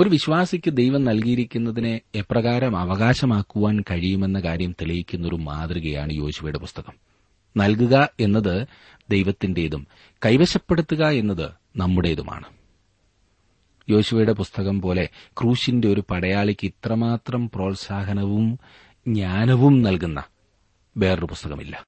ഒരു വിശ്വാസിക്ക് ദൈവം നൽകിയിരിക്കുന്നതിനെ എപ്രകാരം അവകാശമാക്കുവാൻ കഴിയുമെന്ന കാര്യം തെളിയിക്കുന്ന ഒരു മാതൃകയാണ് യോശുവയുടെ പുസ്തകം. നൽകുക എന്നത് ദൈവത്തിന്റേതും കൈവശപ്പെടുത്തുക എന്നത് നമ്മുടേതുമാണ്. യോശുവയുടെ പുസ്തകം പോലെ ക്രൂശിന്റെ ഒരു പടയാളിക്ക് ഇത്രമാത്രം പ്രോത്സാഹനവും ജ്ഞാനവും നൽകുന്ന വേറൊരു പുസ്തകമില്ല.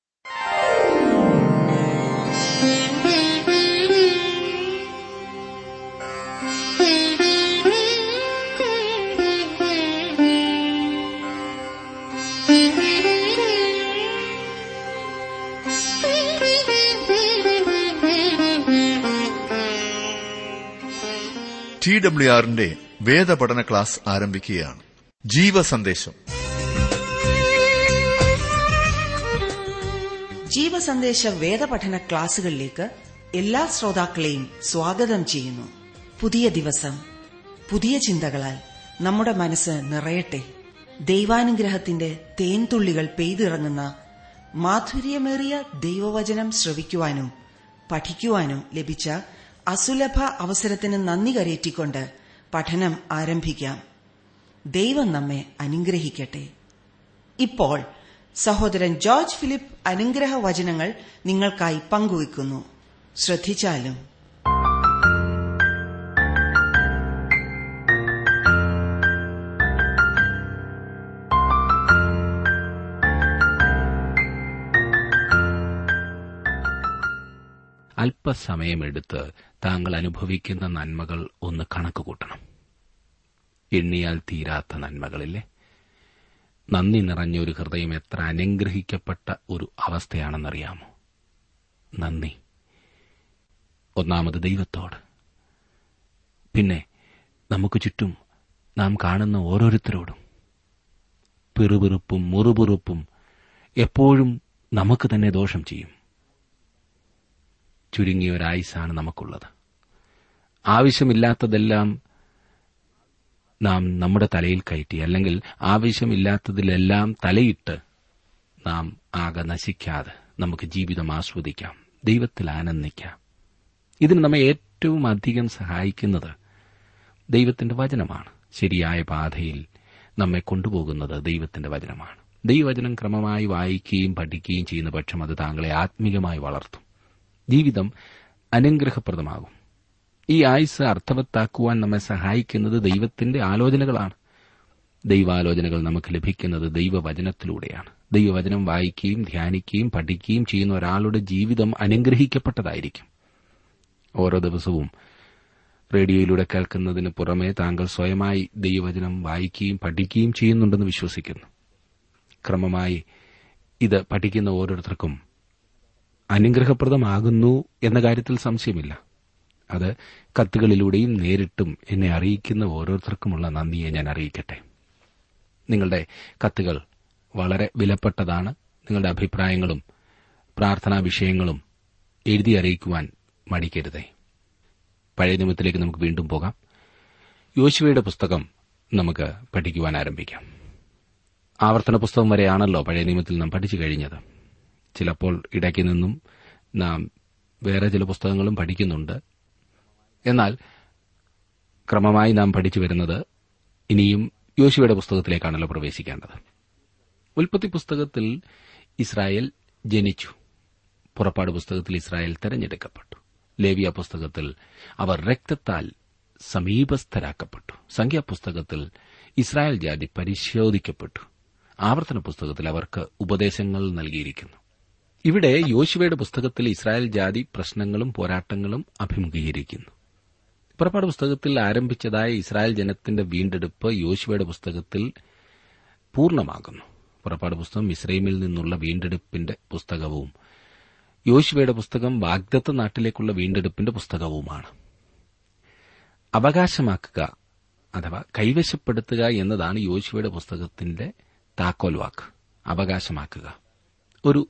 ടി ഡബ്ല്യു ആറിന്റെ വേദപഠന ക്ലാസ് ആരംഭിക്കുകയാണ്. ജീവസന്ദേശം. ജീവസന്ദേശ വേദപഠന ക്ലാസുകളിലേക്ക് എല്ലാ ശ്രോതാക്കളെയും സ്വാഗതം ചെയ്യുന്നു. പുതിയ ദിവസം. പുതിയ ചിന്തകളാൽ നമ്മുടെ മനസ്സ് നിറയട്ടെ. ദൈവാനുഗ്രഹത്തിന്റെ തേൻതുള്ളികൾ പെയ്തിറങ്ങുന്ന മാധുര്യമേറിയ ദൈവവചനം ശ്രവിക്കുവാനും പഠിക്കുവാനും ലഭിച്ച അസുലഭ അവസരത്തിന് നന്ദി കരേറ്റിക്കൊണ്ട് പഠനം ആരംഭിക്കാം. ദൈവം നമ്മെ അനുഗ്രഹിക്കട്ടെ. ഇപ്പോൾ സഹോദരൻ ജോർജ് ഫിലിപ്പ് അനുഗ്രഹ വചനങ്ങൾ നിങ്ങൾക്കായി പങ്കുവയ്ക്കുന്നു. ശ്രദ്ധിച്ചാലും അല്പസമയമെടുത്ത് താങ്കൾ അനുഭവിക്കുന്ന നന്മകൾ ഒന്ന് കണക്കുകൂട്ടണം. എണ്ണിയാൽ തീരാത്ത നന്മകളില്ലേ? നന്ദി നിറഞ്ഞ ഒരു ഹൃദയം എത്ര അനുഗ്രഹിക്കപ്പെട്ട ഒരു അവസ്ഥയാണെന്നറിയാമോ? നന്ദി. ഒന്നാമത് ദൈവത്തോട്. പിന്നെ നമുക്ക് ചുറ്റും നാം കാണുന്ന ഓരോരുത്തരോടും. പിറുപിറുപ്പും മുറുപിറുപ്പും എപ്പോഴും നമുക്ക് തന്നെ ദോഷം ചെയ്യും. ചുരുങ്ങിയ ഒരായുസാണ് നമുക്കുള്ളത്. ആവശ്യമില്ലാത്തതെല്ലാം നാം നമ്മുടെ തലയിൽ കയറ്റി അല്ലെങ്കിൽ ആവശ്യമില്ലാത്തതിലെല്ലാം തലയിട്ട് നാം ആകെ നശിക്കാതെ നമുക്ക് ജീവിതം ആസ്വദിക്കാം ദൈവത്തിൽ ആനന്ദിക്കാം. ഇതിന് നമ്മെ ഏറ്റവും അധികം സഹായിക്കുന്നത് ദൈവത്തിന്റെ വചനമാണ്. ശരിയായ പാതയിൽ നമ്മെ കൊണ്ടുപോകുന്നത് ദൈവത്തിന്റെ വചനമാണ്. ദൈവവചനം ക്രമമായി വായിക്കുകയും പഠിക്കുകയും ചെയ്യുന്ന പക്ഷം അത് താങ്കളെ ആത്മീകമായി വളർത്തും. ജീവിതം അനുഗ്രഹപ്രദമാകും. ഈ ആയുസ് അർത്ഥവത്താക്കുവാൻ നമ്മെ സഹായിക്കുന്നത് ദൈവത്തിന്റെ ആലോചനകളാണ്. ദൈവാലോചനകൾ നമുക്ക് ലഭിക്കുന്നത് ദൈവവചനത്തിലൂടെയാണ്. ദൈവവചനം വായിക്കുകയും ധ്യാനിക്കുകയും പഠിക്കുകയും ചെയ്യുന്ന ഒരാളുടെ ജീവിതം അനുഗ്രഹിക്കപ്പെട്ടതായിരിക്കും. ഓരോ ദിവസവും റേഡിയോയിലൂടെ കേൾക്കുന്നതിന് പുറമെ താങ്കൾ സ്വയമായി ദൈവവചനം വായിക്കുകയും പഠിക്കുകയും ചെയ്യുന്നുണ്ടെന്ന് വിശ്വസിക്കുന്നു. ക്രമമായി ഇത് പഠിക്കുന്ന ഓരോരുത്തർക്കും അനുഗ്രഹപ്രദമാകുന്നു എന്ന കാര്യത്തിൽ സംശയമില്ല. അത് കത്തുകളിലൂടെയും നേരിട്ടും എന്നെ അറിയിക്കുന്ന ഓരോരുത്തർക്കുമുള്ള നന്ദിയെ ഞാൻ അറിയിക്കട്ടെ. നിങ്ങളുടെ കത്തുകൾ വളരെ വിലപ്പെട്ടതാണ്. നിങ്ങളുടെ അഭിപ്രായങ്ങളും പ്രാർത്ഥനാ വിഷയങ്ങളും എഴുതി അറിയിക്കുവാൻ മടിക്കരുതേ. പഴയ നിയമത്തിലേക്ക് നമുക്ക് വീണ്ടും പോകാം. യോശുവയുടെ പുസ്തകം നമുക്ക് പഠിക്കുവാൻ ആരംഭിക്കാം. ആവർത്തന പുസ്തകം വരെയാണല്ലോ പഴയ നിയമത്തിൽ നാം പഠിച്ചു കഴിഞ്ഞത്. ചിലപ്പോൾ ഇടയ്ക്ക് നിന്നും നാം വേറെ ചില പുസ്തകങ്ങളും പഠിക്കുന്നുണ്ട്. എന്നാൽ ക്രമമായി നാം പഠിച്ചു വരുന്നത് ഇനിയും യോശുവയുടെ പുസ്തകത്തിലേക്കാണല്ലോ പ്രവേശിക്കേണ്ടത്. ഉൽപ്പത്തി പുസ്തകത്തിൽ ഇസ്രായേൽ ജനിച്ചു. പുറപ്പാട് പുസ്തകത്തിൽ ഇസ്രായേൽ തെരഞ്ഞെടുക്കപ്പെട്ടു. ലേവിയ പുസ്തകത്തിൽ അവർ രക്തത്താൽ സമീപസ്ഥരാക്കപ്പെട്ടു. സംഖ്യാപുസ്തകത്തിൽ ഇസ്രായേൽ ജാതി പരിശോധിക്കപ്പെട്ടു. ആവർത്തന പുസ്തകത്തിൽ അവർക്ക് ഉപദേശങ്ങൾ നൽകിയിരിക്കുന്നു. ഇവിടെ യോശുവയുടെ പുസ്തകത്തിൽ ഇസ്രായേൽ ജാതി പ്രശ്നങ്ങളും പോരാട്ടങ്ങളും അഭിമുഖീകരിക്കുന്നു. പുറപ്പാട് പുസ്തകത്തിൽ ആരംഭിച്ചതായ ഇസ്രായേൽ ജനത്തിന്റെ വീണ്ടെടുപ്പ് യോശുവയുടെ പുസ്തകത്തിൽ പൂർണമാകുന്നു. പുറപ്പാട് പുസ്തകം ഇസ്രൈമിൽ നിന്നുള്ള വീണ്ടെടുപ്പിന്റെ പുസ്തകവും യോശുവയുടെ പുസ്തകം വാഗ്ദത്ത നാട്ടിലേക്കുള്ള വീണ്ടെടുപ്പിന്റെ പുസ്തകവുമാണ്. അവകാശമാക്കുക അഥവാ കൈവശപ്പെടുത്തുക എന്നതാണ് യോശുവയുടെ പുസ്തകത്തിന്റെ താക്കോൽ വാക്ക് അവകാശമാക്കുക. ഒരു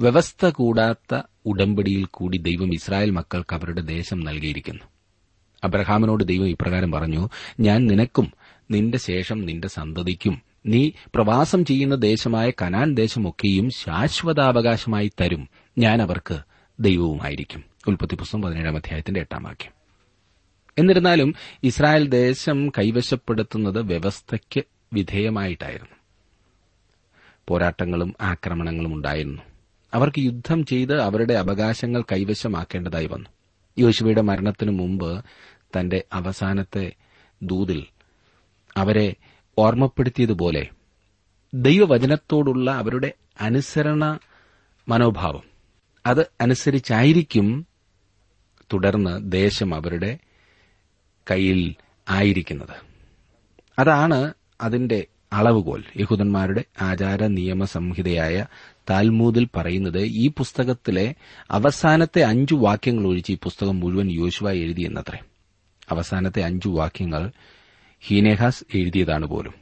വ്യവസ്ഥ കൂടാത്ത ഉടമ്പടിയിൽ കൂടി ദൈവം ഇസ്രായേൽ മക്കൾക്ക് അവരുടെ ദേശം നൽകിയിരിക്കുന്നു. അബ്രഹാമിനോട് ദൈവം ഇപ്രകാരം പറഞ്ഞു ഞാൻ നിനക്കും നിന്റെ ശേഷം നിന്റെ സന്തതിക്കും നീ പ്രവാസം ചെയ്യുന്ന ദേശമായ കനാൻ ദേശമൊക്കെയും ശാശ്വതാവകാശമായി തരും. ഞാൻ അവർക്ക് ദൈവവുമായിരിക്കും. ഉൽപ്പത്തി പുസ്തകം പതിനേഴാം അധ്യായത്തിന്റെ എട്ടാം വാക്യം. എന്നിരുന്നാലും ഇസ്രായേൽ ദേശം കൈവശപ്പെടുത്തുന്നത് വ്യവസ്ഥയ്ക്ക് വിധേയമായിട്ടായിരുന്നു. പോരാട്ടങ്ങളും ആക്രമണങ്ങളും ഉണ്ടായിരുന്നു. അവർക്ക് യുദ്ധം ചെയ്ത് അവരുടെ അവകാശങ്ങൾ കൈവശമാക്കേണ്ടതായി വന്നു. യോശുവയുടെ മരണത്തിനു മുമ്പ് തന്റെ അവസാനത്തെ ദൂതിൽ അവരെ ഓർമ്മപ്പെടുത്തിയതുപോലെ ദൈവവചനത്തോടുള്ള അവരുടെ അനുസരണ മനോഭാവം അത് അനുസരിച്ചായിരിക്കും തുടർന്ന് ദേശം അവരുടെ കയ്യിൽ ആയിരിക്കുന്നത്. അതാണ് അതിന്റെ അളവുകോൽ. യഹൂദന്മാരുടെ ആചാര നിയമ സംഹിതയായ താൽമൂദിൽ പറയുന്നത് ഈ പുസ്തകത്തിലെ അവസാനത്തെ അഞ്ചു വാക്യങ്ങൾ ഒഴിച്ച് ഈ പുസ്തകം മുഴുവൻ യോശുവ എഴുതിയെന്നത്രേ അവസാനത്തെ അഞ്ചു വാക്യങ്ങൾ ഹീനേഹാസ് എഴുതിയതാണ് പോലും.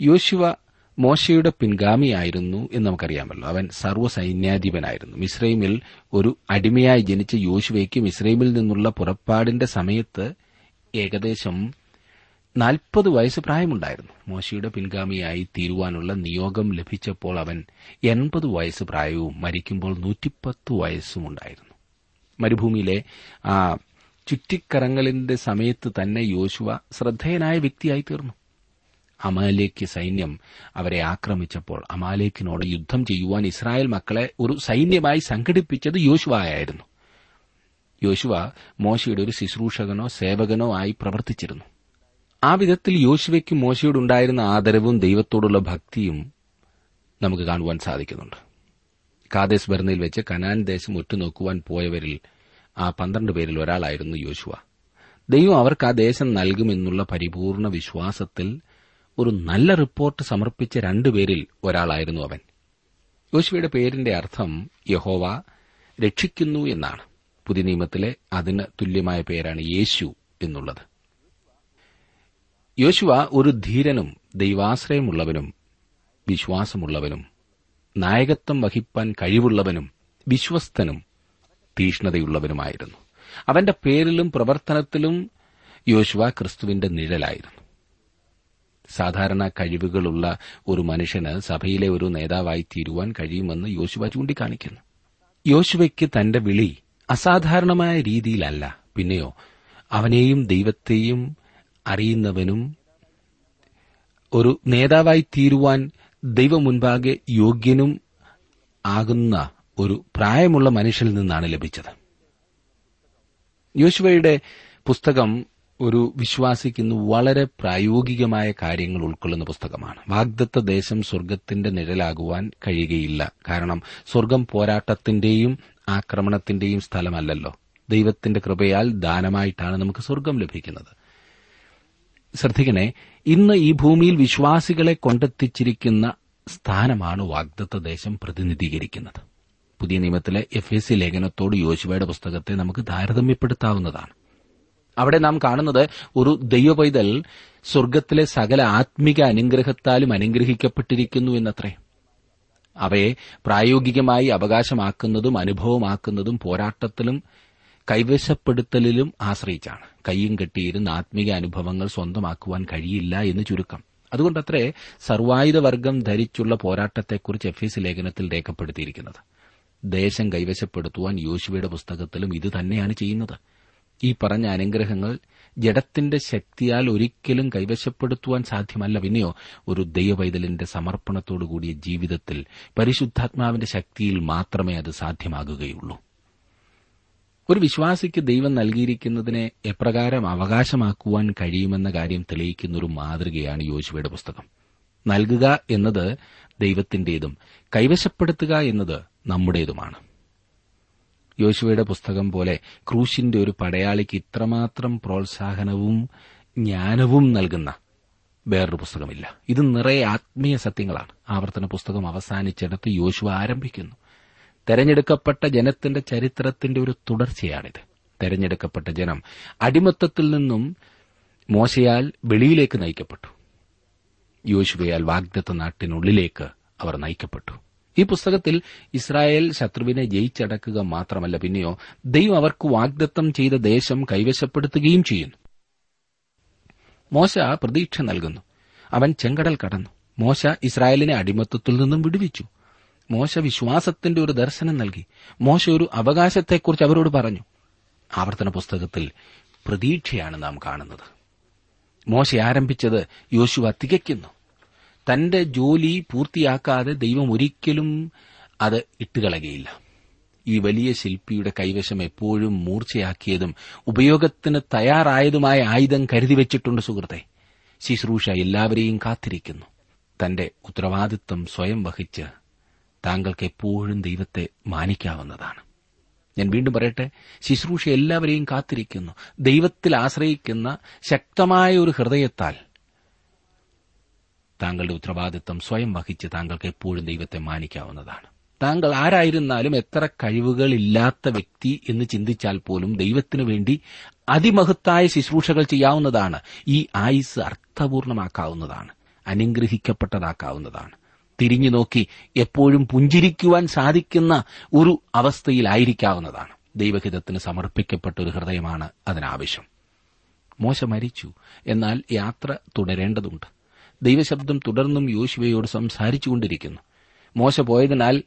യോശുവ മോശയുടെ പിൻഗാമിയായിരുന്നു എന്ന് നമുക്കറിയാമല്ലോ. അവൻ സർവസൈന്യാധിപനായിരുന്നു. മിസ്രൈമിൽ ഒരു അടിമയായി ജനിച്ച യോശുവയ്ക്ക് മിസ്രൈമിൽ നിന്നുള്ള പുറപ്പാടിന്റെ സമയത്ത് ഏകദേശം നാൽപ്പത് വയസ്സ് പ്രായമുണ്ടായിരുന്നു. മോശയുടെ പിൻഗാമിയായി തീരുവാനുള്ള നിയോഗം ലഭിച്ചപ്പോൾ അവൻ എൺപത് വയസ്സ് പ്രായവും മരിക്കുമ്പോൾ നൂറ്റിപ്പത്ത് വയസ്സും ഉണ്ടായിരുന്നു. മരുഭൂമിയിലെ ആ ചുറ്റിക്കറങ്ങലിന്റെ സമയത്ത് തന്നെ യോശുവ ശ്രദ്ധേയനായ വ്യക്തിയായി തീർന്നു. അമാലേക്ക് സൈന്യം അവരെ ആക്രമിച്ചപ്പോൾ അമാലേക്കിനോട് യുദ്ധം ചെയ്യുവാൻ ഇസ്രായേൽ മക്കളെ ഒരു സൈന്യമായി സംഘടിപ്പിച്ചത് യോശുവായായിരുന്നു. യോശുവ മോശയുടെ ഒരു ശുശ്രൂഷകനോ സേവകനോ ആയി പ്രവർത്തിച്ചിരുന്നു. ആ വിധത്തിൽ യോശുവയ്ക്കും മോശയോടുണ്ടായിരുന്ന ആദരവും ദൈവത്തോടുള്ള ഭക്തിയും നമുക്ക് കാണുവാൻ സാധിക്കുന്നുണ്ട്. കാദേശ് ബർണയിൽ വെച്ച് കനാൻ ദേശം ഒറ്റുനോക്കുവാൻ പോയവരിൽ ആ പന്ത്രണ്ട് പേരിൽ ഒരാളായിരുന്നു യോശുവ. ദൈവം അവർക്ക് ആ ദേശം നൽകുമെന്നുള്ള പരിപൂർണ വിശ്വാസത്തിൽ ഒരു നല്ല റിപ്പോർട്ട് സമർപ്പിച്ച രണ്ടുപേരിൽ ഒരാളായിരുന്നു അവൻ. യോശുവയുടെ പേരിന്റെ അർത്ഥം യഹോവ രക്ഷിക്കുന്നു എന്നാണ്. പുതിയ നിയമത്തിലെ അതിന് തുല്യമായ പേരാണ് യേശു എന്നുള്ളത്. യോശുവ ഒരു ധീരനും ദൈവാശ്രയമുള്ളവനും വിശ്വാസമുള്ളവനും നായകത്വം വഹിപ്പാൻ കഴിവുള്ളവനും വിശ്വസ്തനും തീഷ്ണതയുള്ളവനുമായിരുന്നു. അവന്റെ പേരിലും പ്രവർത്തനത്തിലും യോശുവ ക്രിസ്തുവിന്റെ നിഴലായിരുന്നു. സാധാരണ കഴിവുകളുള്ള ഒരു മനുഷ്യന് സഭയിലെ ഒരു നേതാവായി തീരുവാൻ കഴിയുമെന്ന് യോശുവ ചൂണ്ടിക്കാണിക്കുന്നു. യോശുവയ്ക്ക് തന്റെ വിളി അസാധാരണമായ രീതിയിലല്ല. പിന്നെയോ അവനെയും ദൈവത്തെയും അറിയുന്നവനും ഒരു നേതാവായി തീരുവാൻ ദൈവമുൻപാകെ യോഗ്യനും ആകുന്ന ഒരു പ്രായമുള്ള മനുഷ്യനിൽ നിന്നാണ് ലഭിച്ചത്. യോശുവയുടെ പുസ്തകം ഒരു വിശ്വാസിക്കുന്ന വളരെ പ്രായോഗികമായ കാര്യങ്ങൾ ഉൾക്കൊള്ളുന്ന പുസ്തകമാണ്. വാഗ്ദത്ത ദേശം സ്വർഗത്തിന്റെ നിഴലാകുവാൻ കഴിയുകയില്ല. കാരണം സ്വർഗം പോരാട്ടത്തിന്റെയും ആക്രമണത്തിന്റെയും സ്ഥലമല്ലല്ലോ. ദൈവത്തിന്റെ കൃപയാൽ ദാനമായിട്ടാണ് നമുക്ക് സ്വർഗം ലഭിക്കുന്നത്. ശ്രദ്ധിക്കണേ ഇന്ന് ഈ ഭൂമിയിൽ വിശ്വാസികളെ കൊണ്ടെത്തിച്ചിരിക്കുന്ന സ്ഥാനമാണ് വാഗ്ദത്ത ദേശം പ്രതിനിധീകരിക്കുന്നത്. പുതിയ നിയമത്തിലെ എഫ് എസ് സി ലേഖനത്തോട് യോശുവയുടെ പുസ്തകത്തെ നമുക്ക് താരതമ്യപ്പെടുത്താവുന്നതാണ്. അവിടെ നാം കാണുന്നത് ഒരു ദൈവപൈതൽ സ്വർഗത്തിലെ സകല ആത്മിക അനുഗ്രഹത്താലും അനുഗ്രഹിക്കപ്പെട്ടിരിക്കുന്നു എന്നത്രേ. അവയെ പ്രായോഗികമായി അവകാശമാക്കുന്നതും അനുഭവമാക്കുന്നതും പോരാട്ടത്തിലും കൈവശപ്പെടുത്തലിലും ആശ്രയിച്ചാണ്. കൈയും കെട്ടിയിരുന്ന ആത്മീക അനുഭവങ്ങൾ സ്വന്തമാക്കുവാൻ കഴിയില്ല എന്ന് ചുരുക്കം. അതുകൊണ്ടത്രേ സർവായുധവർഗം ധരിച്ചുള്ള പോരാട്ടത്തെക്കുറിച്ച് എഫ് എസ് ലേഖനത്തിൽ രേഖപ്പെടുത്തിയിരിക്കുന്നത്. ദേശം കൈവശപ്പെടുത്തുവാൻ യോശുവയുടെ പുസ്തകത്തിലും ഇത് തന്നെയാണ് ചെയ്യുന്നത്. ഈ പറഞ്ഞ അനുഗ്രഹങ്ങൾ ജഡത്തിന്റെ ശക്തിയാൽ ഒരിക്കലും കൈവശപ്പെടുത്തുവാൻ സാധ്യമല്ല. പിന്നെയോ ഒരു ദൈവപൈതലിന്റെ സമർപ്പണത്തോടുകൂടിയ ജീവിതത്തിൽ പരിശുദ്ധാത്മാവിന്റെ ശക്തിയിൽ മാത്രമേ അത് സാധ്യമാകുകയുള്ളൂ. ഒരു വിശ്വാസിക്ക് ദൈവം നൽകിയിരിക്കുന്നതിനെ എപ്രകാരം അവകാശമാക്കുവാൻ കഴിയുമെന്ന കാര്യം തെളിയിക്കുന്ന ഒരു മാതൃകയാണ് യോശുവയുടെ പുസ്തകം. നൽകുക എന്നത് ദൈവത്തിന്റേതും കൈവശപ്പെടുത്തുക എന്നത് നമ്മുടേതുമാണ്. യോശുവയുടെ പുസ്തകം പോലെ ക്രൂശിന്റെ ഒരു പടയാളിക്ക് ഇത്രമാത്രം പ്രോത്സാഹനവും ജ്ഞാനവും നൽകുന്ന വേറൊരു പുസ്തകമില്ല. ഇത് നിറയെ ആത്മീയ സത്യങ്ങളാണ്. ആവർത്തന പുസ്തകം അവസാനിച്ചിടത്ത് യോശുവ ആരംഭിക്കുന്നു. തെരഞ്ഞെടുക്കപ്പെട്ട ജനത്തിന്റെ ചരിത്രത്തിന്റെ ഒരു തുടർച്ചയാണിത്. തെരഞ്ഞെടുക്കപ്പെട്ട ജനം അടിമത്തത്തിൽ നിന്നും മോശയാൽ വെളിയിലേക്ക് നയിക്കപ്പെട്ടു. യോശുവയാൽ വാഗ്ദത്ത നാട്ടിനുള്ളിലേക്ക് അവർ നയിക്കപ്പെട്ടു. ഈ പുസ്തകത്തിൽ ഇസ്രായേൽ ശത്രുവിനെ ജയിച്ചടക്കുക മാത്രമല്ല പിന്നെയോ ദൈവം അവർക്ക് വാഗ്ദത്തം ചെയ്ത ദേശം കൈവശപ്പെടുത്തുകയും ചെയ്യുന്നു. മോശ പ്രതീക്ഷ നൽകുന്നു. അവൻ ചെങ്കടൽ കടന്നു. മോശ ഇസ്രായേലിനെ അടിമത്തത്തിൽ നിന്നും വിടുവിച്ചു. മോശ വിശ്വാസത്തിന്റെ ഒരു ദർശനം നൽകി. മോശ ഒരു അവകാശത്തെക്കുറിച്ച് അവരോട് പറഞ്ഞു. ആവർത്തന പുസ്തകത്തിൽ പ്രതീക്ഷയാണ് നാം കാണുന്നത്. മോശ ആരംഭിച്ചത് യോശുവ തികയ്ക്കുന്നു. തന്റെ ജോലി പൂർത്തിയാക്കാതെ ദൈവം ഒരിക്കലും അത് ഇട്ടുകളകയില്ല ഈ വലിയ ശില്പിയുടെ കൈവശം എപ്പോഴും മൂർച്ചയാക്കിയതും ഉപയോഗത്തിന് തയ്യാറായതുമായ ആയുധം കരുതി വെച്ചിട്ടുണ്ട് സുഹൃത്തെ. ശുശ്രൂഷ എല്ലാവരെയും കാത്തിരിക്കുന്നു. തന്റെ ഉത്തരവാദിത്വം സ്വയം വഹിച്ച് താങ്കൾക്ക് എപ്പോഴും ദൈവത്തെ മാനിക്കാവുന്നതാണ്. ഞാൻ വീണ്ടും പറയട്ടെ ശുശ്രൂഷ എല്ലാവരെയും കാത്തിരിക്കുന്നു. ദൈവത്തിൽ ആശ്രയിക്കുന്ന ശക്തമായ ഒരു ഹൃദയത്താൽ താങ്കളുടെ ഉത്തരവാദിത്വം സ്വയം വഹിച്ച് താങ്കൾക്ക് എപ്പോഴും ദൈവത്തെ മാനിക്കാവുന്നതാണ്. താങ്കൾ ആരായിരുന്നാലും എത്ര കഴിവുകളില്ലാത്ത വ്യക്തി എന്ന് ചിന്തിച്ചാൽ പോലും ദൈവത്തിനു വേണ്ടി അതിമഹത്തായ ശുശ്രൂഷകൾ ചെയ്യാവുന്നതാണ്. ഈ ആയുസ് അർത്ഥപൂർണമാക്കാവുന്നതാണ്. അനുഗ്രഹിക്കപ്പെട്ടതാക്കാവുന്നതാണ്. തിരിഞ്ഞു നോക്കി എപ്പോഴും പുഞ്ചിരിക്കുവാൻ സാധിക്കുന്ന ഒരു അവസ്ഥയിലായിരിക്കാവുന്നതാണ്. ദൈവഹിതത്തിന് സമർപ്പിക്കപ്പെട്ട ഒരു ഹൃദയമാണ് അതിനാവശ്യം. മോശ മരിച്ചു. എന്നാൽ യാത്ര തുടരേണ്ടതുണ്ട്. ദൈവശബ്ദം തുടർന്നും യോശുവയോട് സംസാരിച്ചുകൊണ്ടിരിക്കുന്നു. മോശ പോയതിനാൽ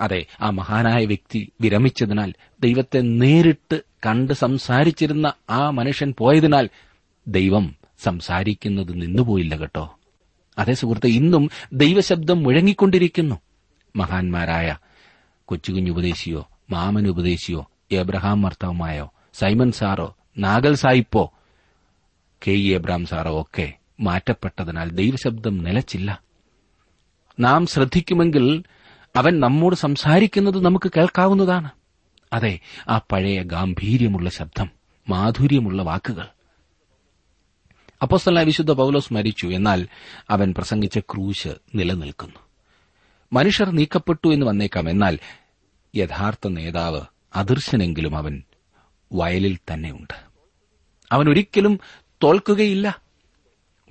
അതെ ആ മഹാനായ വ്യക്തി വിരമിച്ചതിനാൽ ദൈവത്തെ നേരിട്ട് കണ്ട് സംസാരിച്ചിരുന്ന ആ മനുഷ്യൻ പോയതിനാൽ ദൈവം സംസാരിക്കുന്നത് നിന്നുപോയില്ല കേട്ടോ. അതേ സുഹൃത്ത് ഇന്നും ദൈവശബ്ദം മുഴങ്ങിക്കൊണ്ടിരിക്കുന്നു. മഹാന്മാരായ കൊച്ചുകുഞ്ഞ് ഉപദേശിയോ മാമൻ ഉപദേശിയോ എബ്രഹാം മർത്തവുമായോ സൈമൻ സാറോ നാഗൽ സായിപ്പോ കെ ഇ എബ്രഹാം സാറോ ഒക്കെ മാറ്റപ്പെട്ടതിനാൽ ദൈവശബ്ദം നിലച്ചില്ല. നാം ശ്രദ്ധിക്കുമെങ്കിൽ അവൻ നമ്മോട് സംസാരിക്കുന്നത് നമുക്ക് കേൾക്കാവുന്നതാണ്. അതെ ആ പഴയ ഗാംഭീര്യമുള്ള ശബ്ദം മാധുര്യമുള്ള വാക്കുകൾ അപ്പോസ്തലായ വിശുദ്ധ പൌലോസ് മരിച്ചു എന്നാൽ അവൻ പ്രസംഗിച്ച ക്രൂശ് നിലനിൽക്കുന്നു. മനുഷ്യർ നീക്കപ്പെട്ടു എന്ന് വന്നേക്കാം. എന്നാൽ യഥാർത്ഥ നേതാവ് അദൃശ്യനെങ്കിലും അവൻ വയലിൽ തന്നെയുണ്ട് അവൻ ഒരിക്കലും തോൽക്കുകയില്ല.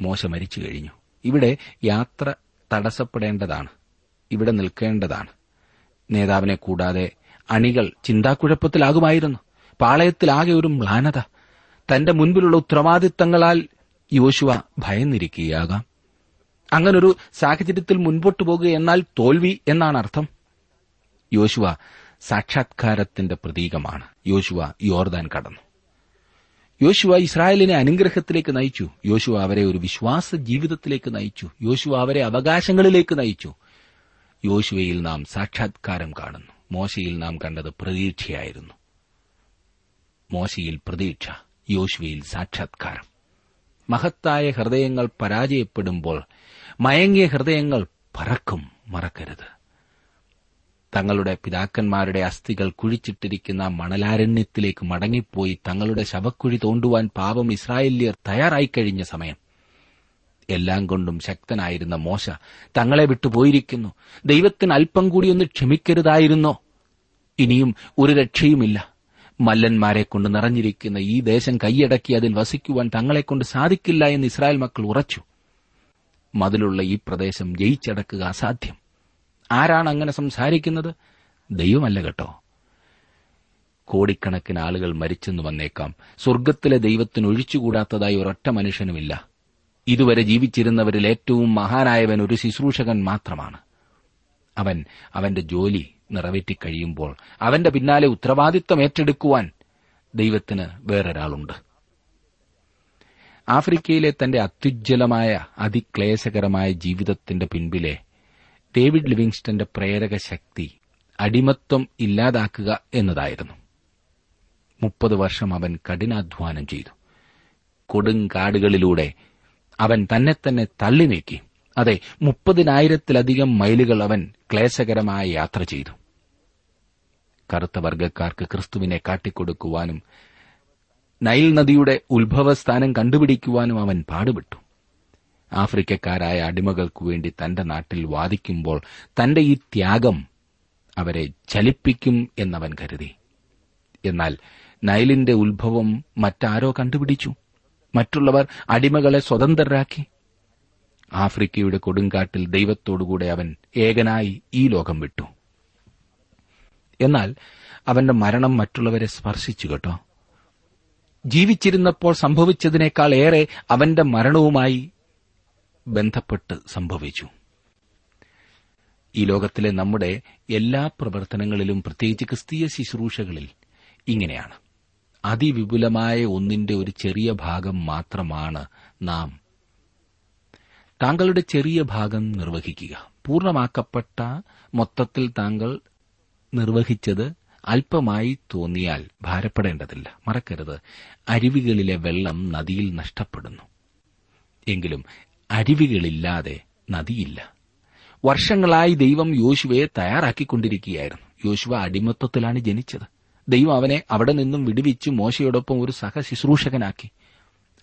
മോശ മരിച്ചു കഴിഞ്ഞു. ഇവിടെ യാത്ര തടസ്സപ്പെടേണ്ടതാണ്. ഇവിടെ നിൽക്കേണ്ടതാണ്. നേതാവിനെ കൂടാതെ അണികൾ ചിന്താക്കുഴപ്പത്തിലാകുമായിരുന്നു. പാളയത്തിലാകെ ഒരു മ്ലാനത. തന്റെ മുൻപിലുള്ള ഉത്തരവാദിത്തങ്ങളാൽ യോശുവ ഭയന്നിരിക്കുകയാകാം. അങ്ങനൊരു സാഹചര്യത്തിൽ മുൻപോട്ടു പോകുക എന്നാൽ തോൽവി എന്നാണ് അർത്ഥം. യോശുവ സാക്ഷാത്കാരത്തിന്റെ പ്രതീകമാണ്. യോശുവ യോർദാൻ കടന്നു. യോശുവ ഇസ്രായേലിനെ അനുഗ്രഹത്തിലേക്ക് നയിച്ചു. യോശുവ അവരെ ഒരു വിശ്വാസ ജീവിതത്തിലേക്ക് നയിച്ചു. യോശുവ അവരെ അവകാശങ്ങളിലേക്ക് നയിച്ചു. യോശുവയിൽ നാം സാക്ഷാത്കാരം കാണുന്നു. മോശയിൽ നാം കണ്ടത് പ്രതീക്ഷയായിരുന്നു. മോശയിൽ പ്രതീക്ഷ യോശുവയിൽ സാക്ഷാത്കാരം. മഹത്തായ ഹൃദയങ്ങൾ പരാജയപ്പെടുമ്പോൾ മയങ്ങിയ ഹൃദയങ്ങൾ പറക്കും മറക്കരുത്. തങ്ങളുടെ പിതാക്കന്മാരുടെ അസ്ഥികൾ കുഴിച്ചിട്ടിരിക്കുന്ന മണലാരണ്യത്തിലേക്ക് മടങ്ങിപ്പോയി തങ്ങളുടെ ശവക്കുഴി തോണ്ടുവാൻ പാപം ഇസ്രായേല്യർ തയ്യാറായിക്കഴിഞ്ഞ സമയം. എല്ലാം കൊണ്ടും ശക്തനായിരുന്ന മോശ തങ്ങളെ വിട്ടുപോയിരിക്കുന്നു. ദൈവത്തിന് അല്പം കൂടി ഒന്ന് ക്ഷമിക്കരുതായിരുന്നോ? ഇനിയും ഒരു രക്ഷയുമില്ല. മല്ലന്മാരെ കൊണ്ട് നിറഞ്ഞിരിക്കുന്ന ഈ ദേശം കൈയടക്കി അതിൽ വസിക്കുവാൻ തങ്ങളെക്കൊണ്ട് സാധിക്കില്ല എന്ന് ഇസ്രായേൽ മക്കൾ ഉറച്ചു. മതിലുള്ള ഈ പ്രദേശം ജയിച്ചടക്കുക അസാധ്യം. ആരാണ് അങ്ങനെ സംസാരിക്കുന്നത്? ദൈവമല്ല കേട്ടോ. കോടിക്കണക്കിന് ആളുകൾ മരിച്ചെന്ന് വന്നേക്കാം. സ്വർഗത്തിലെ ദൈവത്തിന് ഒഴിച്ചുകൂടാത്തതായി ഒരൊറ്റ മനുഷ്യനുമില്ല. ഇതുവരെ ജീവിച്ചിരുന്നവരിൽ ഏറ്റവും മഹാനായവൻ ഒരു ശുശ്രൂഷകൻ മാത്രമാണ്. അവൻ അവന്റെ ജോലി നിറവേറ്റിക്കഴിയുമ്പോൾ അവന്റെ പിന്നാലെ ഉത്തരവാദിത്വം ഏറ്റെടുക്കുവാൻ ദൈവത്തിന് വേറൊരാളുണ്ട്. ആഫ്രിക്കയിലെ തന്റെ അത്യുജ്വലമായ അതിക്ലേശകരമായ ജീവിതത്തിന്റെ പിൻപിലെ ഡേവിഡ് ലിവിങ്സ്റ്റന്റെ പ്രേരക ശക്തി അടിമത്വം ഇല്ലാതാക്കുക എന്നതായിരുന്നു. മുപ്പത് വർഷം അവൻ കഠിനാധ്വാനം ചെയ്തു. കൊടുങ്കാടുകളിലൂടെ അവൻ തന്നെ തന്നെ തള്ളി നീക്കി. അതെ മുപ്പതിനായിരത്തിലധികം മൈലുകൾ അവൻ ക്ലേശകരമായ യാത്ര ചെയ്തു. കറുത്ത വർഗക്കാർക്ക് ക്രിസ്തുവിനെ കാട്ടിക്കൊടുക്കുവാനും നൈൽ നദിയുടെ ഉത്ഭവസ്ഥാനം കണ്ടുപിടിക്കുവാനും അവൻ പാടുപെട്ടു. ആഫ്രിക്കക്കാരായ അടിമകൾക്കു വേണ്ടി തന്റെ നാട്ടിൽ വാദിക്കുമ്പോൾ തന്റെ ഈ ത്യാഗം അവരെ ചലിപ്പിക്കും എന്നവൻ കരുതി. എന്നാൽ നൈലിന്റെ ഉത്ഭവം മറ്റാരോ കണ്ടുപിടിച്ചു. മറ്റുള്ളവർ അടിമകളെ സ്വതന്ത്രരാക്കി. ആഫ്രിക്കയുടെ കൊടുങ്കാട്ടിൽ ദൈവത്തോടുകൂടെ അവൻ ഏകനായി ഈ ലോകം വിട്ടു. എന്നാൽ അവന്റെ മരണം മറ്റുള്ളവരെ സ്പർശിച്ചു കേട്ടോ. ജീവിച്ചിരുന്നപ്പോൾ സംഭവിച്ചതിനേക്കാൾ ഏറെ അവന്റെ മരണവുമായി ബന്ധപ്പെട്ട് സംഭവിച്ചു. ഈ ലോകത്തിലെ നമ്മുടെ എല്ലാ പ്രവർത്തനങ്ങളിലും പ്രത്യേകിച്ച് ക്രിസ്തീയ ശുശ്രൂഷകളിൽ ഇങ്ങനെയാണ്. അതിവിപുലമായ ഒന്നിന്റെ ഒരു ചെറിയ ഭാഗം മാത്രമാണ് നാം താങ്കളുടെ ചെറിയ ഭാഗം നിർവഹിക്കുക. പൂർണമാക്കപ്പെട്ട മൊത്തത്തിൽ താങ്കൾ നിർവഹിച്ചത് അല്പമായി തോന്നിയാൽ ഭാരപ്പെടേണ്ടതില്ല. മറക്കരുത്. അരുവികളിലെ വെള്ളം നദിയിൽ നഷ്ടപ്പെടുന്നു. എങ്കിലും അരുവികളില്ലാതെ നദിയില്ല. വർഷങ്ങളായി ദൈവം യോശുവയെ തയ്യാറാക്കിക്കൊണ്ടിരിക്കുകയായിരുന്നു. യോശുവ അടിമത്വത്തിലാണ് ജനിച്ചത്. ദൈവം അവനെ അവിടെ നിന്നും വിടുവിച്ച് മോശയോടൊപ്പം ഒരു സഹശുശ്രൂഷകനാക്കി.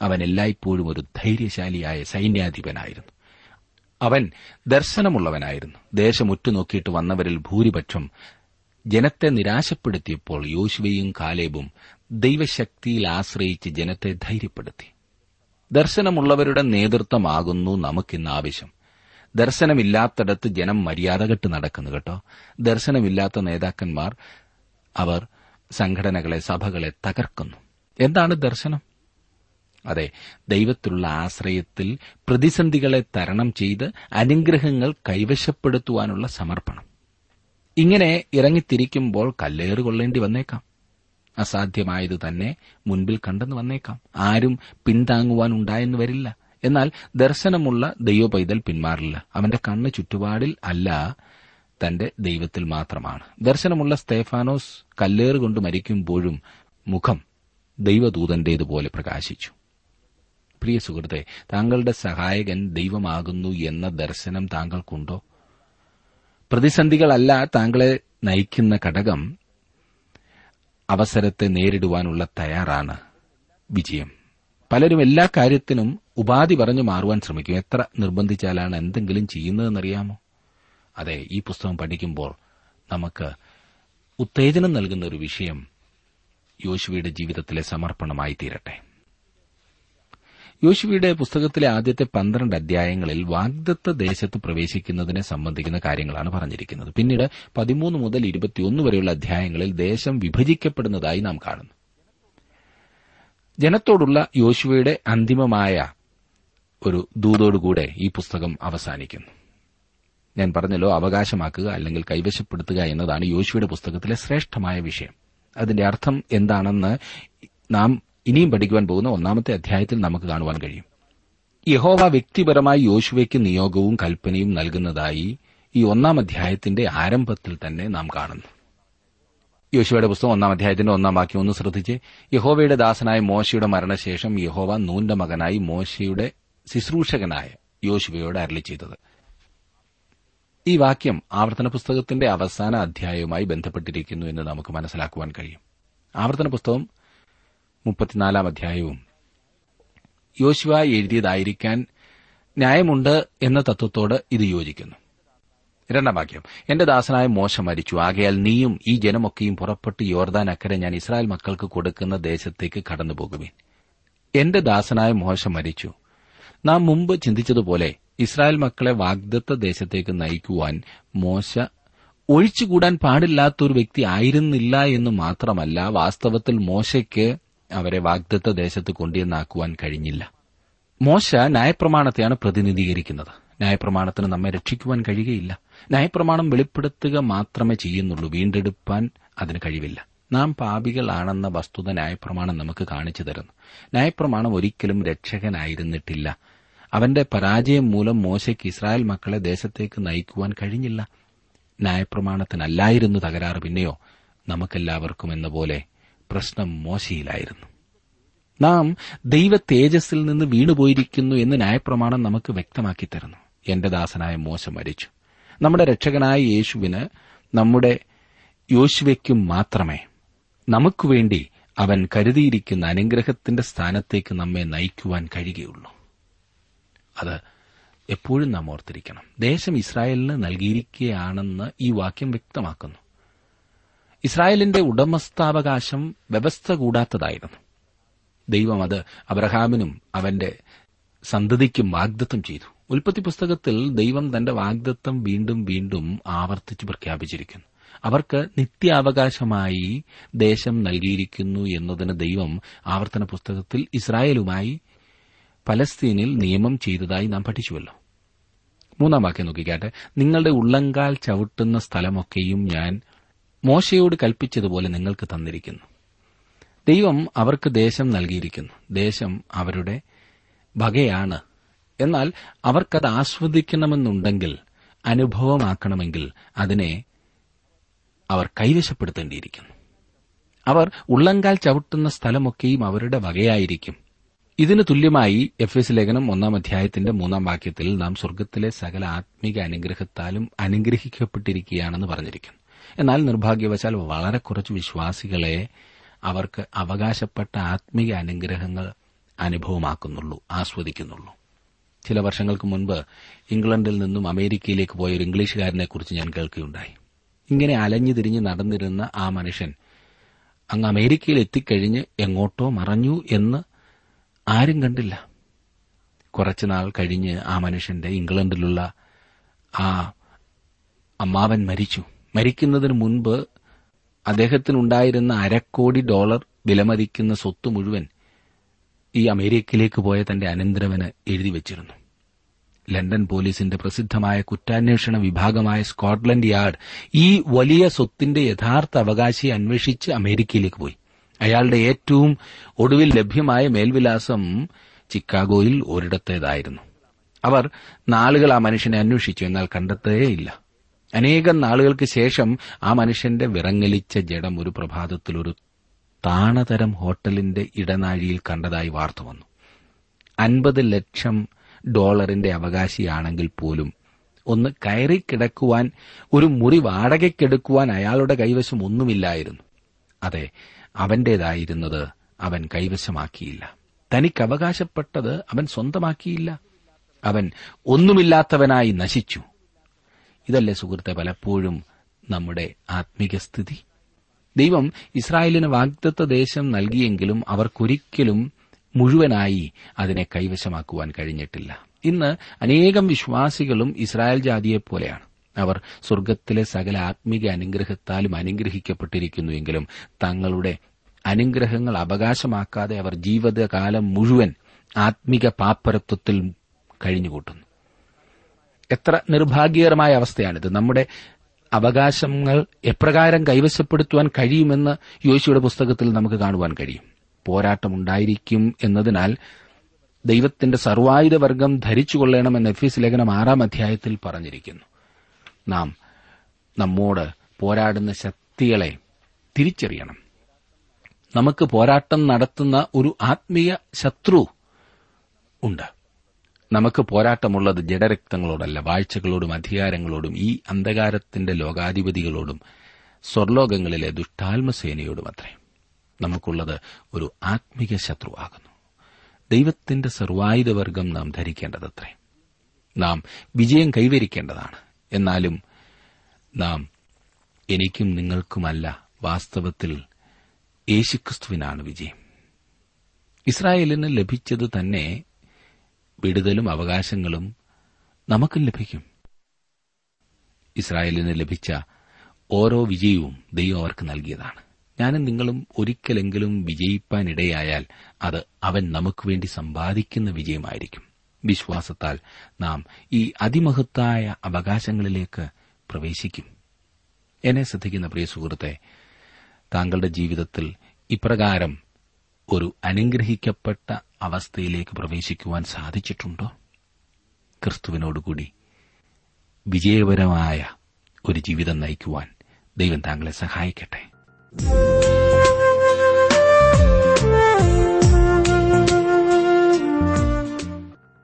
അവൻ എല്ലായ്പ്പോഴും ഒരു ധൈര്യശാലിയായ സൈന്യാധിപനായിരുന്നു. അവൻ ദർശനമുള്ളവനായിരുന്നു. ദേശം ഉറ്റുനോക്കിയിട്ട് വന്നവരിൽ ഭൂരിപക്ഷം ജനത്തെ നിരാശപ്പെടുത്തിയപ്പോൾ യോശുവയും കാലേബും ദൈവശക്തിയിൽ ആശ്രയിച്ച് ജനത്തെ ധൈര്യപ്പെടുത്തി. ദർശനമുള്ളവരുടെ നേതൃത്വമാകുന്നു നമുക്കിന്ന് ആവശ്യം. ദർശനമില്ലാത്തടത്ത് ജനം മര്യാദകെട്ട് നടക്കുന്നു കേട്ടോ. ദർശനമില്ലാത്ത നേതാക്കന്മാർ അവർ സംഘടനകളെ സഭകളെ തകർക്കുന്നു. എന്താണ് ദർശനം? അതെ ദൈവത്തിലുള്ള ആശ്രയത്തിൽ പ്രതിസന്ധികളെ തരണം ചെയ്ത് അനുഗ്രഹങ്ങൾ കൈവശപ്പെടുത്തുവാനുള്ള സമർപ്പണം. ഇങ്ങനെ ഇറങ്ങിത്തിരിക്കുമ്പോൾ കല്ലേറ് കൊള്ളേണ്ടി വന്നേക്കാം. അസാധ്യമായത് തന്നെ മുൻപിൽ കണ്ടെന്ന് വന്നേക്കാം. ആരും പിന്താങ്ങുവാൻ ഉണ്ടായെന്ന് വരില്ല. എന്നാൽ ദർശനമുള്ള ദൈവപൈതൽ പിന്മാറില്ല. അവന്റെ കണ്ണ് ചുറ്റുപാടിൽ അല്ല തന്റെ ദൈവത്തിൽ മാത്രമാണ്. ദർശനമുള്ള സ്തേഫാനോസ് കല്ലേറ് കൊണ്ട് മരിക്കുമ്പോഴും മുഖം ദൈവദൂതന്റേതുപോലെ പ്രകാശിച്ചു. പ്രിയ സുഹൃത്തെ താങ്കളുടെ സഹായകൻ ദൈവമാകുന്നു എന്ന ദർശനം താങ്കൾക്കുണ്ടോ? പ്രതിസന്ധികളല്ല താങ്കളെ നയിക്കുന്ന ഘടകം അവസരത്തെ നേരിടുവാനുള്ള തയ്യാറാണ് വിജയം. പലരും എല്ലാ കാര്യത്തിനും ഉപാധി പറഞ്ഞു മാറുവാൻ ശ്രമിക്കും. എത്ര നിർബന്ധിച്ചാലാണ് എന്തെങ്കിലും ചെയ്യുന്നതെന്നറിയാമോ? അതെ ഈ പുസ്തകം പഠിക്കുമ്പോൾ നമുക്ക് ഉത്തേജനം നൽകുന്ന ഒരു വിഷയം യോശുവയുടെ ജീവിതത്തിലെ സമർപ്പണമായി തീരട്ടെ. യോശുവയുടെ പുസ്തകത്തിലെ ആദ്യത്തെ പന്ത്രണ്ട് അധ്യായങ്ങളിൽ വാഗ്ദത്ത ദേശത്ത് പ്രവേശിക്കുന്നതിനെ സംബന്ധിക്കുന്ന കാര്യങ്ങളാണ് പറഞ്ഞിരിക്കുന്നത്. പിന്നീട് പതിമൂന്ന് മുതൽ ഇരുപത്തിയൊന്ന് വരെയുള്ള അധ്യായങ്ങളിൽ ദേശം വിഭജിക്കപ്പെടുന്നതായി നാം കാണുന്നു. ജനത്തോടുള്ള യോശുവയുടെ അന്തിമമായ ഒരു ദൂതോടുകൂടെ ഈ പുസ്തകം അവസാനിക്കുന്നു. ഞാൻ പറഞ്ഞല്ലോ അവകാശമാക്കുക അല്ലെങ്കിൽ കൈവശപ്പെടുത്തുക എന്നതാണ് യോശുവയുടെ പുസ്തകത്തിലെ ശ്രേഷ്ഠമായ വിഷയം. അതിന്റെ അർത്ഥം എന്താണെന്ന് നാം ഇനിയും പഠിക്കുവാൻ പോകുന്ന ഒന്നാമത്തെ അധ്യായത്തിൽ നമുക്ക് കാണുവാൻ കഴിയും. യഹോവ വ്യക്തിപരമായി യോശുവയ്ക്ക് നിയോഗവും കൽപ്പനയും നൽകുന്നതായി ഈ ഒന്നാം അധ്യായത്തിന്റെ ആരംഭത്തിൽ തന്നെ നാം കാണുന്നു. യോശുവയുടെ പുസ്തകം ഒന്നാം അധ്യായത്തിന്റെ ഒന്നാം വാക്യം ഒന്ന് ശ്രദ്ധിച്ച് യഹോവയുടെ ദാസനായ മോശയുടെ മരണശേഷം യഹോവ നൂന്റെ മകനായി മോശയുടെ ശുശ്രൂഷകനായ യോശുവയോട് അരളി ചെയ്തത്. ഈ വാക്യം ആവർത്തന പുസ്തകത്തിന്റെ അവസാന അധ്യായവുമായി ബന്ധപ്പെട്ടിരിക്കുന്നു എന്ന് നമുക്ക് മനസ്സിലാക്കുവാൻ കഴിയും. ആവർത്തന പുസ്തകം മുപ്പത്തിനാലാം അധ്യായവും. യോശുവ എഴുതിയതായിരിക്കാൻ ന്യായമുണ്ട് എന്ന തത്വത്തോട് ഇത് യോജിക്കുന്നു. രണ്ടാം വാക്യം. എന്റെ ദാസനായ മോശ മരിച്ചു. ആകയാൽ നീയും ഈ ജനമൊക്കെയും പുറപ്പെട്ട് യോർദാൻ അക്കരെ ഞാൻ ഇസ്രായേൽ മക്കൾക്ക് കൊടുക്കുന്ന ദേശത്തേക്ക് കടന്നുപോകുവിൻ. എന്റെ ദാസനായ മോശ മരിച്ചു. നാം മുമ്പ് ചിന്തിച്ചതുപോലെ ഇസ്രായേൽ മക്കളെ വാഗ്ദത്ത ദേശത്തേക്ക് നയിക്കുവാൻ മോശ ഒഴിച്ചുകൂടാൻ പാടില്ലാത്തൊരു വ്യക്തി ആയിരുന്നില്ല എന്ന് മാത്രമല്ല വാസ്തവത്തിൽ മോശയ്ക്ക് അവരെ വാഗ്ദത്ത ദേശത്ത് കൊണ്ടുവന്നാക്കുവാൻ കഴിഞ്ഞില്ല. മോശ ന്യായപ്രമാണത്തെയാണ് പ്രതിനിധീകരിക്കുന്നത്. ന്യായപ്രമാണത്തിന് നമ്മെ രക്ഷിക്കുവാൻ കഴിയുകയില്ല. ന്യായപ്രമാണം വെളിപ്പെടുത്തുക മാത്രമേ ചെയ്യുന്നുള്ളൂ. വീണ്ടെടുപ്പാൻ അതിന് കഴിവില്ല. നാം പാപികളാണെന്ന വസ്തുത ന്യായപ്രമാണം നമുക്ക് കാണിച്ചു തരുന്നു. ന്യായപ്രമാണം ഒരിക്കലും രക്ഷകനായിരുന്നിട്ടില്ല. അവന്റെ പരാജയം മൂലം മോശയ്ക്ക് ഇസ്രായേൽ മക്കളെ ദേശത്തേക്ക് നയിക്കുവാൻ കഴിഞ്ഞില്ല. ന്യായപ്രമാണത്തിനല്ലായിരുന്നു തകരാറ് പിന്നെയോ? നമുക്കെല്ലാവർക്കും എന്ന പോലെ പ്രശ്നം മോശയിലായിരുന്നു. നാം ദൈവ തേജസ്സിൽ നിന്ന് വീണുപോയിരിക്കുന്നു എന്ന് ന്യായപ്രമാണം നമുക്ക് വ്യക്തമാക്കി തരുന്നു. എന്റെ ദാസനായ മോശ മരിച്ചു. നമ്മുടെ രക്ഷകനായ യേശുവിന് നമ്മുടെ യോശുവയ്ക്കും മാത്രമേ നമുക്കുവേണ്ടി അവൻ കരുതിയിരിക്കുന്ന അനുഗ്രഹത്തിന്റെ സ്ഥാനത്തേക്ക് നമ്മെ നയിക്കുവാൻ കഴിയുകയുള്ളൂ. അത് എപ്പോഴും നാം ഓർത്തിരിക്കണം. ദേശം ഇസ്രായേലിന് നൽകിയിരിക്കുകയാണെന്ന് ഈ വാക്യം വ്യക്തമാക്കുന്നു. ഇസ്രായേലിന്റെ ഉടമസ്ഥാവകാശം വ്യവസ്ഥ കൂടാത്തതായിരുന്നു. ദൈവം അത് അബ്രഹാമിനും അവന്റെ സന്തതിക്കും വാഗ്ദത്തം ചെയ്തു. ഉൽപ്പത്തി പുസ്തകത്തിൽ ദൈവം തന്റെ വാഗ്ദത്തം വീണ്ടും വീണ്ടും ആവർത്തിച്ച് പ്രഖ്യാപിച്ചിരിക്കുന്നു. അവർക്ക് നിത്യാവകാശമായി ദേശം നൽകിയിരിക്കുന്നു എന്നതിന് ദൈവം ആവർത്തന പുസ്തകത്തിൽ ഇസ്രായേലുമായി പലസ്തീനിൽ നിയമം ചെയ്തതായി നാം പഠിച്ചുവല്ലോ. മൂന്നാം വാക്യം നോക്കിക്കാട്ടെ. നിങ്ങളുടെ ഉള്ളങ്കാൽ ചവിട്ടുന്ന സ്ഥലമൊക്കെയും ഞാൻ മോശയോട് കൽപ്പിച്ചതുപോലെ നിങ്ങൾക്ക് തന്നിരിക്കുന്നു. ദൈവം അവർക്ക് ദേശം നൽകിയിരിക്കുന്നു. ദേശം അവരുടെ വകയാണ്. എന്നാൽ അവർക്കത് ആസ്വദിക്കണമെന്നുണ്ടെങ്കിൽ അനുഭവമാക്കണമെങ്കിൽ അതിനെ അവർ കൈവശപ്പെടുത്തേണ്ടിയിരിക്കുന്നു. അവർ ഉള്ളങ്കാൽ ചവിട്ടുന്ന സ്ഥലമൊക്കെയും അവരുടെ വകയായിരിക്കും. ഇതിന് തുല്യമായി എഫ് എസ് ലേഖനം ഒന്നാം അധ്യായത്തിന്റെ മൂന്നാം വാക്യത്തിൽ നാം സ്വർഗത്തിലെ സകല ആത്മീക അനുഗ്രഹത്താലും അനുഗ്രഹിക്കപ്പെട്ടിരിക്കുകയാണെന്ന് പറഞ്ഞിരിക്കുന്നു. എന്നാൽ നിർഭാഗ്യവശാൽ വളരെ കുറച്ച് വിശ്വാസികളെ അവർക്ക് അവകാശപ്പെട്ട ആത്മീയ അനുഗ്രഹങ്ങൾ അനുഭവമാക്കുന്നുള്ളൂ ആസ്വദിക്കുന്നുള്ളൂ. ചില വർഷങ്ങൾക്ക് മുൻപ് ഇംഗ്ലണ്ടിൽ നിന്നും അമേരിക്കയിലേക്ക് പോയ ഒരു ഇംഗ്ലീഷുകാരനെക്കുറിച്ച് ഞാൻ കേൾക്കുകയുണ്ടായി. ഇങ്ങനെ അലഞ്ഞു തിരിഞ്ഞ് നടന്നിരുന്ന ആ മനുഷ്യൻ അങ്ങ് അമേരിക്കയിൽ എത്തിക്കഴിഞ്ഞ് എങ്ങോട്ടോ മറഞ്ഞു എന്ന് ആരും കണ്ടില്ല. കുറച്ചുനാൾ കഴിഞ്ഞ് ആ മനുഷ്യന്റെ ഇംഗ്ലണ്ടിലുള്ള ആ അമ്മാവൻ മരിച്ചു. മരിക്കുന്നതിന് മുൻപ് അദ്ദേഹത്തിനുണ്ടായിരുന്ന അരക്കോടി ഡോളർ വിലമതിക്കുന്ന സ്വത്ത് മുഴുവൻ ഈ അമേരിക്കയിലേക്ക് പോയ തന്റെ അനന്തരവന് എഴുതി വച്ചിരുന്നു. ലണ്ടൻ പോലീസിന്റെ പ്രസിദ്ധമായ കുറ്റാന്വേഷണ വിഭാഗമായ സ്കോട്ട്ലൻഡ് യാർഡ് ഈ വലിയ സ്വത്തിന്റെ യഥാർത്ഥ അവകാശിയെ അന്വേഷിച്ച് അമേരിക്കയിലേക്ക് പോയി. അയാളുടെ ഏറ്റവും ഒടുവിൽ ലഭ്യമായ മേൽവിലാസം ചിക്കാഗോയിൽ ഒരിടത്തേതായിരുന്നു. അവർ നാളുകൾ ആ മനുഷ്യനെ അന്വേഷിച്ചു എന്നാൽ കണ്ടെത്തേയില്ല. അനേകം നാളുകൾക്ക് ശേഷം ആ മനുഷ്യന്റെ വിറങ്ങലിച്ച ജഡം ഒരു പ്രഭാതത്തിൽ ഒരു താണതരം ഹോട്ടലിന്റെ ഇടനാഴിയിൽ കണ്ടതായി വാർത്ത വന്നു. അൻപത് ലക്ഷം ഡോളറിന്റെ അവകാശിയാണെങ്കിൽ പോലും ഒന്ന് കയറി കിടക്കുവാൻ ഒരു മുറി വാടകയ്ക്കെടുക്കുവാൻ അയാളുടെ കൈവശം ഒന്നുമില്ലായിരുന്നു. അതെ അവന്റേതായിരുന്നത് അവൻ കൈവശമാക്കിയില്ല. തനിക്ക് അവകാശപ്പെട്ടത് അവൻ സ്വന്തമാക്കിയില്ല. അവൻ ഒന്നുമില്ലാത്തവനായി നശിച്ചു. ഇതല്ലേ സുഹൃത്തെ പലപ്പോഴും നമ്മുടെ ആത്മീക സ്ഥിതി. ദൈവം ഇസ്രായേലിന് വാഗ്ദത്ത ദേശം നൽകിയെങ്കിലും അവർക്കൊരിക്കലും മുഴുവനായി അതിനെ കൈവശമാക്കുവാൻ കഴിഞ്ഞിട്ടില്ല. ഇന്ന് അനേകം വിശ്വാസികളും ഇസ്രായേൽ ജാതിയെപ്പോലെയാണ് അവർ സ്വർഗത്തിലെ സകല ആത്മീക അനുഗ്രഹത്താലും അനുഗ്രഹിക്കപ്പെട്ടിരിക്കുന്നുവെങ്കിലും തങ്ങളുടെ അനുഗ്രഹങ്ങൾ അവകാശമാക്കാതെ അവർ ജീവിതകാലം മുഴുവൻ ആത്മീക പാപ്പരത്വത്തിൽ കഴിഞ്ഞുകൂട്ടുന്നു. എത്ര നിർഭാഗ്യകരമായ അവസ്ഥയാണിത്. നമ്മുടെ അവകാശങ്ങൾ എപ്രകാരം കൈവശപ്പെടുത്തുവാൻ കഴിയുമെന്ന് യോശിയുടെ പുസ്തകത്തിൽ നമുക്ക് കാണുവാൻ കഴിയും. പോരാട്ടമുണ്ടായിരിക്കും എന്നതിനാൽ ദൈവത്തിന്റെ സർവായുധവർഗം ധരിച്ചുകൊള്ളണമെന്ന് എഫീസ് ലേഖനം ആറാം അധ്യായത്തിൽ പറഞ്ഞിരിക്കുന്നു. നാം നമ്മോട് പോരാടുന്ന ശക്തികളെ തിരിച്ചറിയണം. നമുക്ക് പോരാട്ടം നടത്തുന്ന ഒരു ആത്മീയ ശത്രു ഉണ്ട്. നമുക്ക് പോരാട്ടമുള്ളത് ജഡരക്തങ്ങളോടല്ല വാഴ്ചകളോടും അധികാരങ്ങളോടും ഈ അന്ധകാരത്തിന്റെ ലോകാധിപതികളോടും സ്വർലോകങ്ങളിലെ ദുഷ്ടാത്മസേനയോടും അത്രേ. നമുക്കുള്ളത് ഒരു ആത്മീക ശത്രുവാകുന്നു. ദൈവത്തിന്റെ സർവായുധവർഗം നാം ധരിക്കേണ്ടതത്രേ. നാം വിജയം കൈവരിക്കേണ്ടതാണ്. എന്നാലും നാം എനിക്കും നിങ്ങൾക്കുമല്ല വാസ്തവത്തിൽ യേശുക്രിസ്തുവിനാണ് വിജയം. ഇസ്രായേലിന് ലഭിച്ചത് തന്നെ വിടുതലും അവകാശങ്ങളും നമുക്കും ലഭിക്കും. ഇസ്രായേലിന് ലഭിച്ച ഓരോ വിജയവും ദൈവം അവർക്ക് നൽകിയതാണ്. ഞാനും നിങ്ങളും ഒരിക്കലെങ്കിലും വിജയിപ്പാനിടയായാൽ അത് അവൻ നമുക്കുവേണ്ടി സമ്പാദിക്കുന്ന വിജയമായിരിക്കും. വിശ്വാസത്താൽ നാം ഈ അതിമഹത്തായ അവകാശങ്ങളിലേക്ക് പ്രവേശിക്കും. എന്നെ ശ്രദ്ധിക്കുന്ന പ്രിയ സുഹൃത്തെ താങ്കളുടെ ജീവിതത്തിൽ ഇപ്രകാരം ഒരു അനുഗ്രഹിക്കപ്പെട്ട അവസ്ഥയിലേക്ക് പ്രവേശിക്കുവാൻ സാധിച്ചിട്ടുണ്ടോ? ക്രിസ്തുവിനോടുകൂടി വിജയപരമായ ഒരു ജീവിതം നയിക്കുവാൻ ദൈവം താങ്കളെ സഹായിക്കട്ടെ.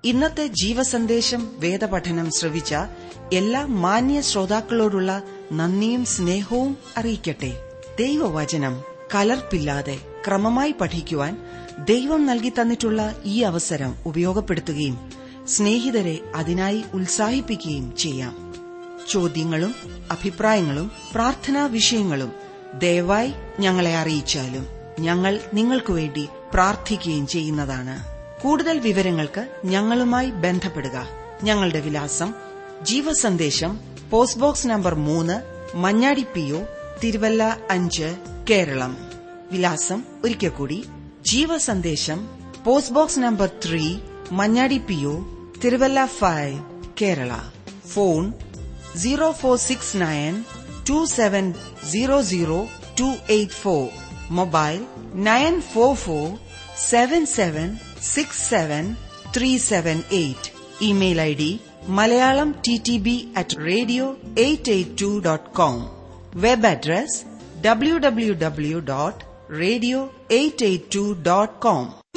ഇന്നത്തെ ജീവസന്ദേശം വേദപഠനം ശ്രവിച്ച എല്ലാ മാന്യ ശ്രോതാക്കളോടുള്ള നന്ദിയും സ്നേഹവും അറിയിക്കട്ടെ. ദൈവവചനം കലർപ്പില്ലാതെ. ക്രമമായി പഠിക്കുവാൻ ദൈവം നൽകി തന്നിട്ടുള്ള ഈ അവസരം ഉപയോഗപ്പെടുത്തുകയും സ്നേഹിതരെ അതിനായി ഉത്സാഹിപ്പിക്കുകയും ചെയ്യാം. ചോദ്യങ്ങളും അഭിപ്രായങ്ങളും പ്രാർത്ഥനാ വിഷയങ്ങളും ദയവായി ഞങ്ങളെ അറിയിച്ചാലും ഞങ്ങൾ നിങ്ങൾക്കു വേണ്ടി പ്രാർത്ഥിക്കുകയും ചെയ്യുന്നതാണ്. കൂടുതൽ വിവരങ്ങൾക്ക് ഞങ്ങളുമായി ബന്ധപ്പെടുക. ഞങ്ങളുടെ വിലാസം ജീവസന്ദേശം പോസ്റ്റ് ബോക്സ് നമ്പർ മൂന്ന് മഞ്ഞാടി പി ഒ തിരുവല്ല അഞ്ച് കേരളം. വിലാസം ഒരിക്കൽ കൂടി. Jeevasandesham post box number three Manjadi P O Thiruvalla five Kerala. Phone zero four six nine two seven zero zero two eight four. Mobile nine four four seven seven six seven three seven eight. Email I D Malayalam T T B at radio eight eight two dot com. Web address W W W dot radio882.com.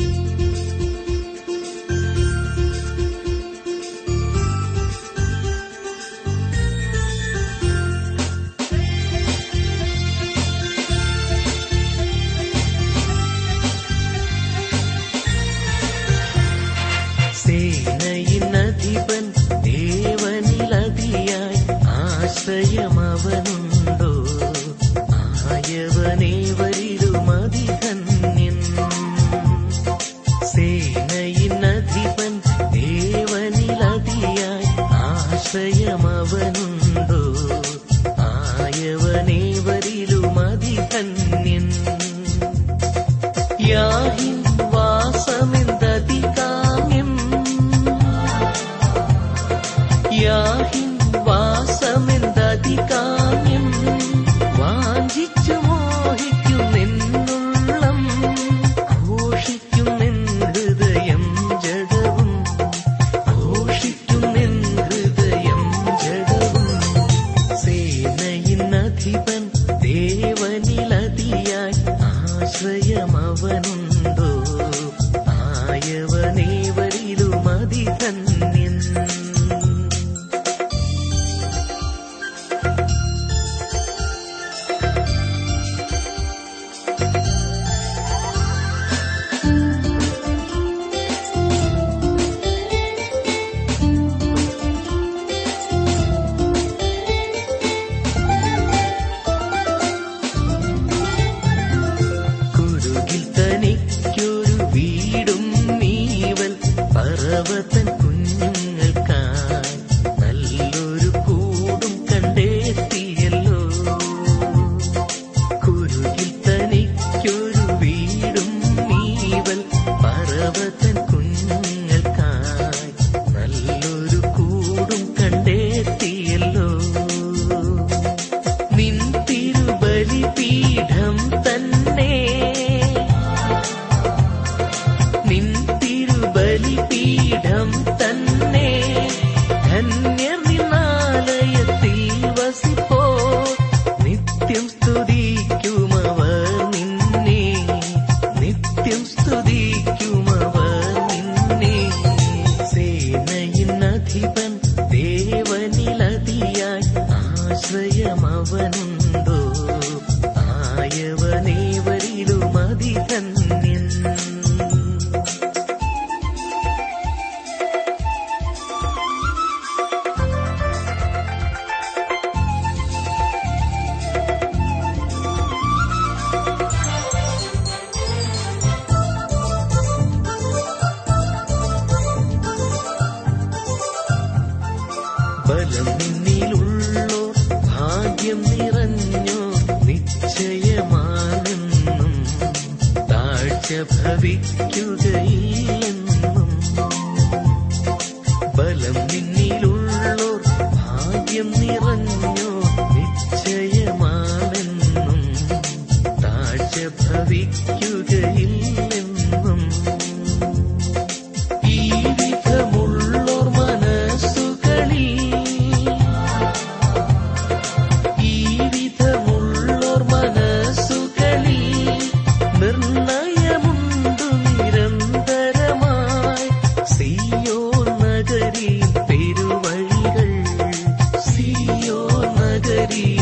சரி